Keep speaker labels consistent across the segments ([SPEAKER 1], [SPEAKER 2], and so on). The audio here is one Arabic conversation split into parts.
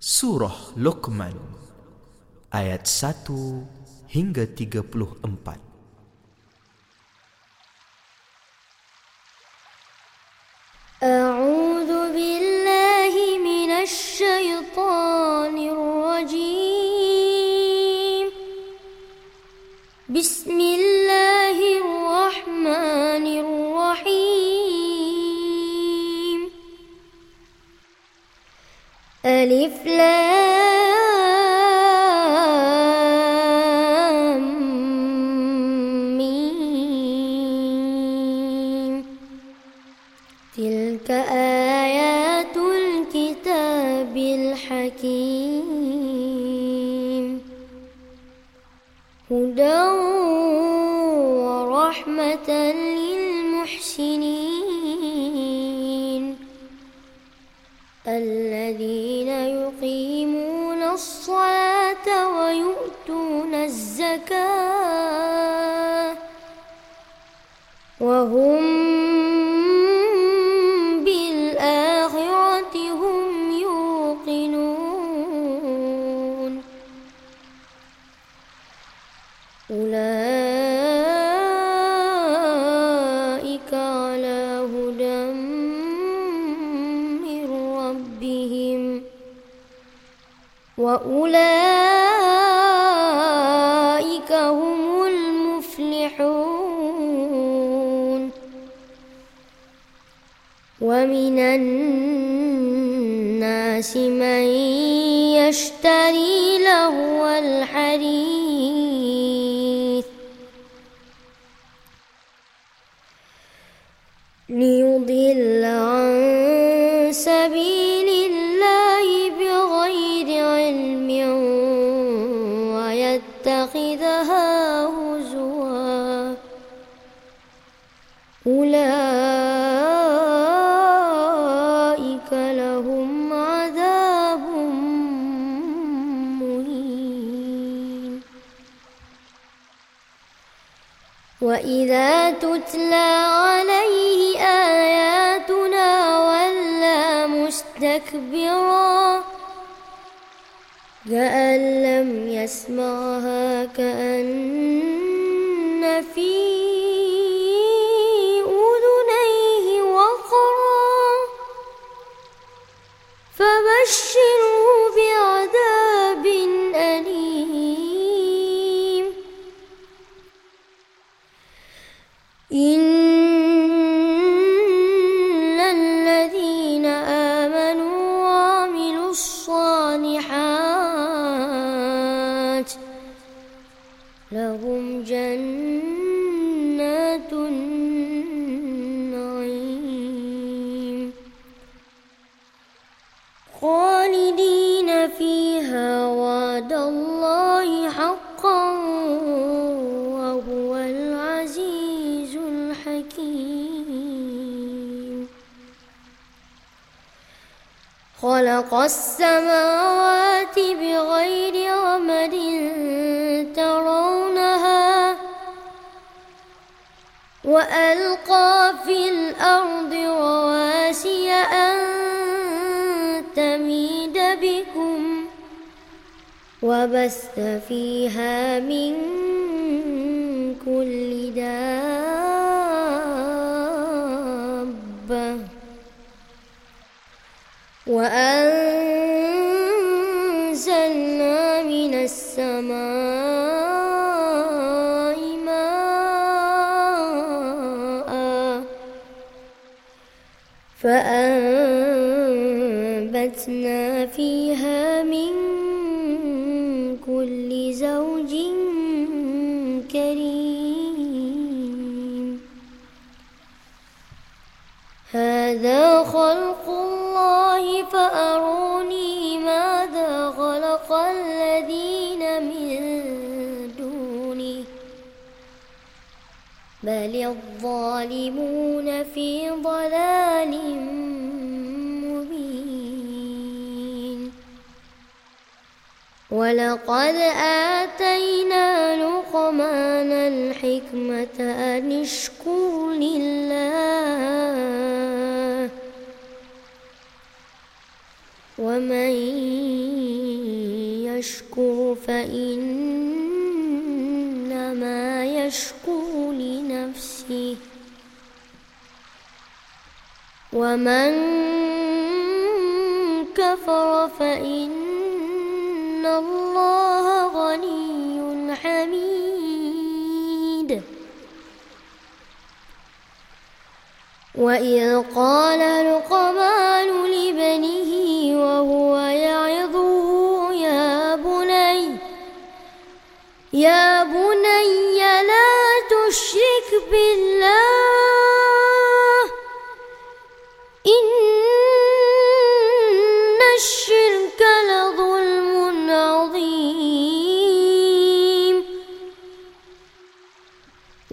[SPEAKER 1] Surah Luqman ayat 1 hingga 34
[SPEAKER 2] A'udzu billahi minasy syaithanir rajim. Bismillahirrahmanirrahim ألف لام ميم. تلك آيات وهم الناس من يشتري لهو الحديث ليضل عن وإذا تتلى عليه آياتنا ولى مستكبرا كأن لم يسمعها كأن إن خلق السماوات بغير عمد ترونها وألقى في الأرض رواسي أن تميد بكم وبث فيها من كل دابة وأنزلنا من السماء ماء فأنبتنا فيها بل الظالمون في ضلال مبين ولقد آتينا لقمان الحكمة أن اشكر لله ومن يشكر فإنما يشكر ومن كفر فإن الله غني حميد وإذ قال لقمان لابنه وهو يعظه يا بني يا بالله. إن الشرك لظلم عظيم.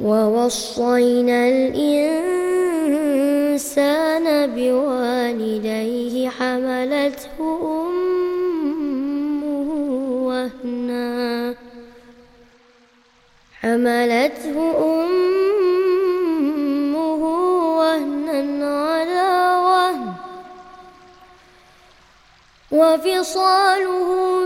[SPEAKER 2] ووصينا الإنسان بوالديه حملته أمه وهنا. حملته أمه وفصاله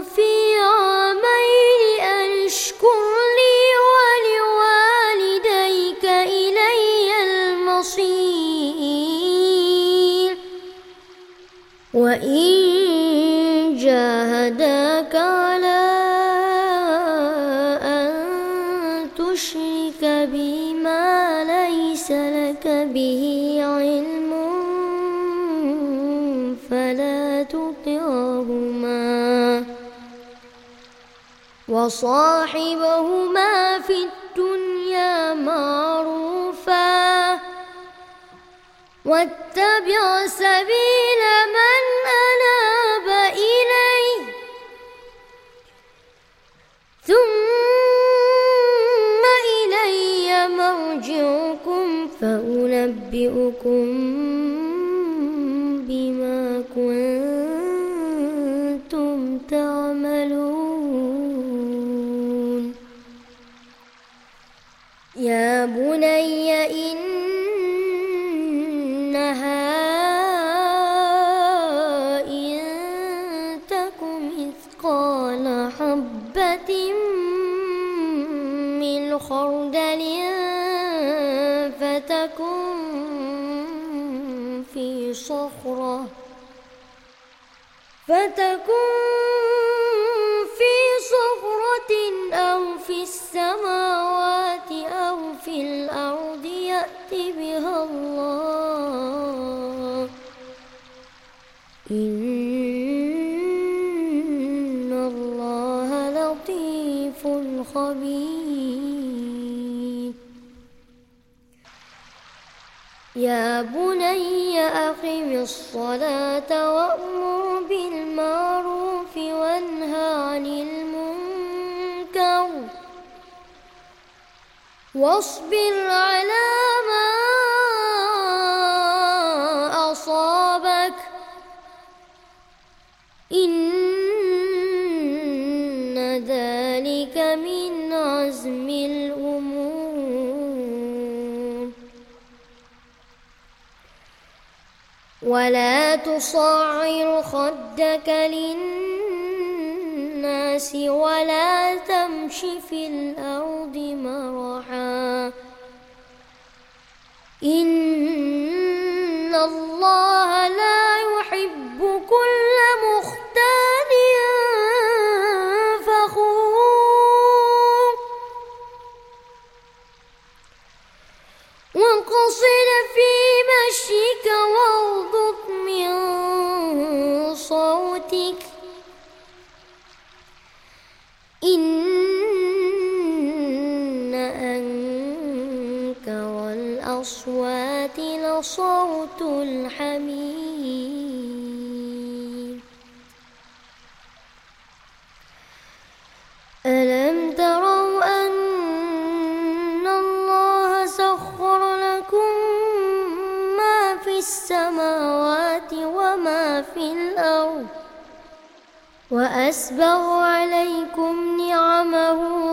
[SPEAKER 2] وصاحبهما في الدنيا معروفا. واتبع سبيل من أناب إليه. ثم إلي مرجعكم فأنبئكم من خردل فتكن في صخرة فتكن لطيف خبير يا بني أقم الصلاة وأمر بالمعروف وانهى عن المنكر. واصبر على ما أصابك. إن ولا تصعر خدك للناس ولا تمش في الأرض مرحا إن الله الأصوات لصوت الحمير ألم تروا أن الله سخر لكم ما في السماوات وما في الأرض وأسبغ عليكم نعمه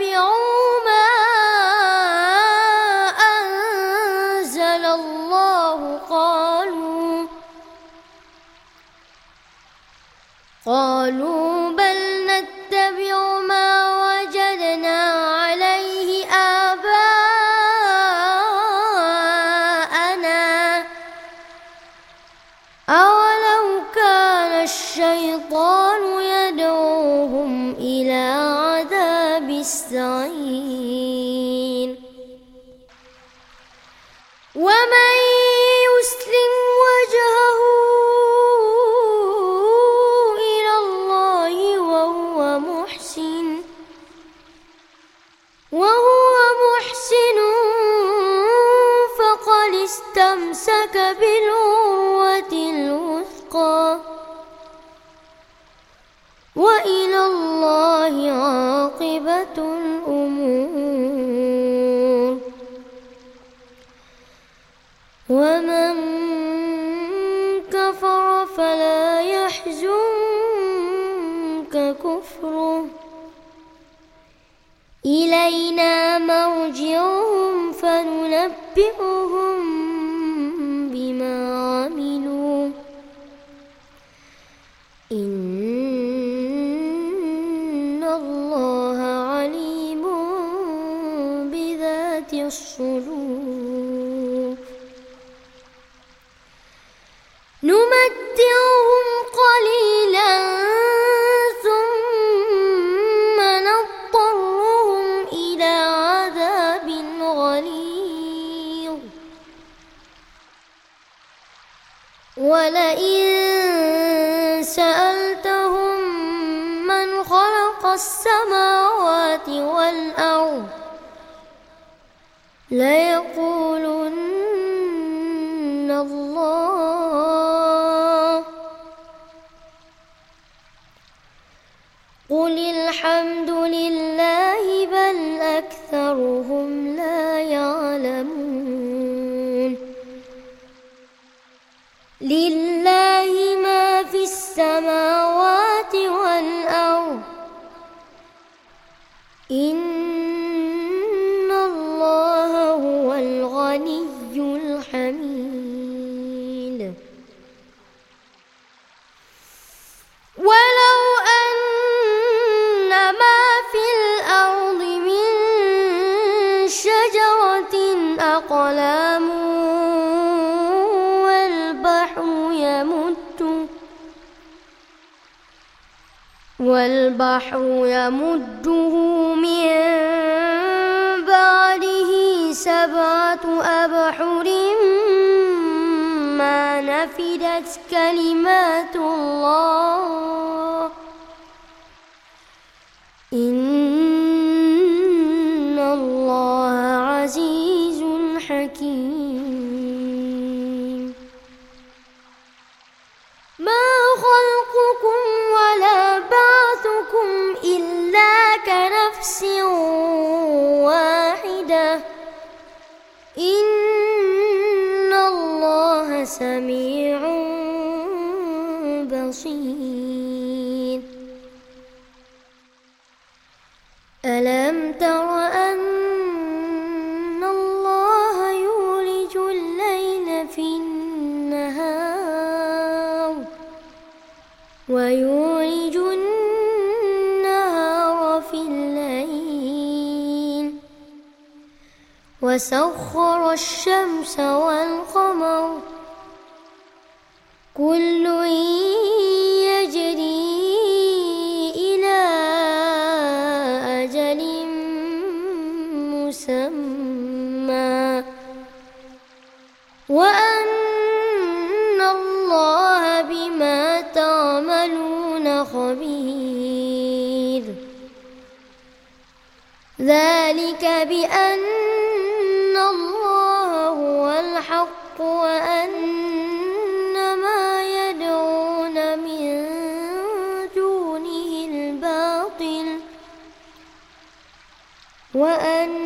[SPEAKER 2] اتبعوا ومن يحزنك كفره. إلينا مرجعهم فننبئهم ولئن سألتهم من خلق السماوات والأرض ليقول لله والبحر يمده من بعده سبعة أبحر ما نفدت كلمات الله. نفس واحدة. إن الله سميع وسخر الشمس والقمر. كل وأن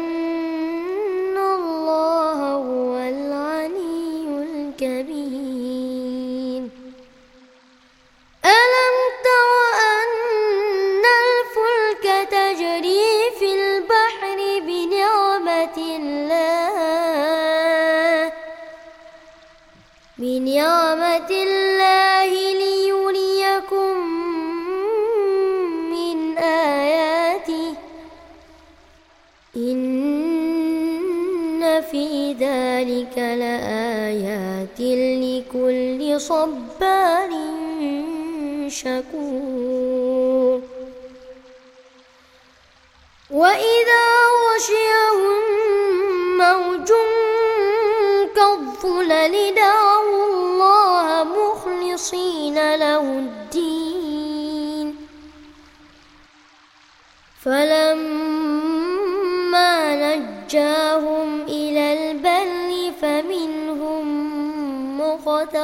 [SPEAKER 2] لكل صبار شكور وإذا غشيهم موج كالظلل دعوا الله مخلصين له الدين فلما نجاهم إلى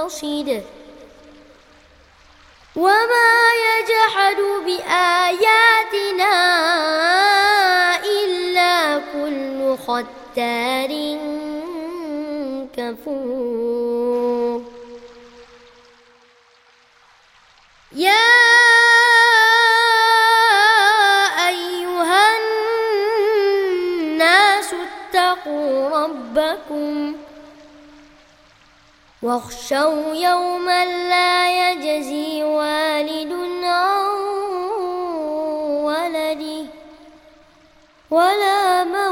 [SPEAKER 2] مقتصد وما يجحد بآياتنا إلا كل ختار كفور. يا واخشوا يوما لا يجزي والد عن ولده ولا مولود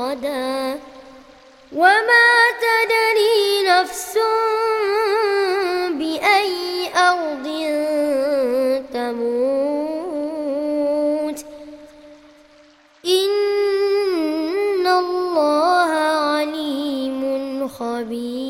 [SPEAKER 2] غدا. وما تدري نفس بأي أرض تموت. إن الله عليم خبير.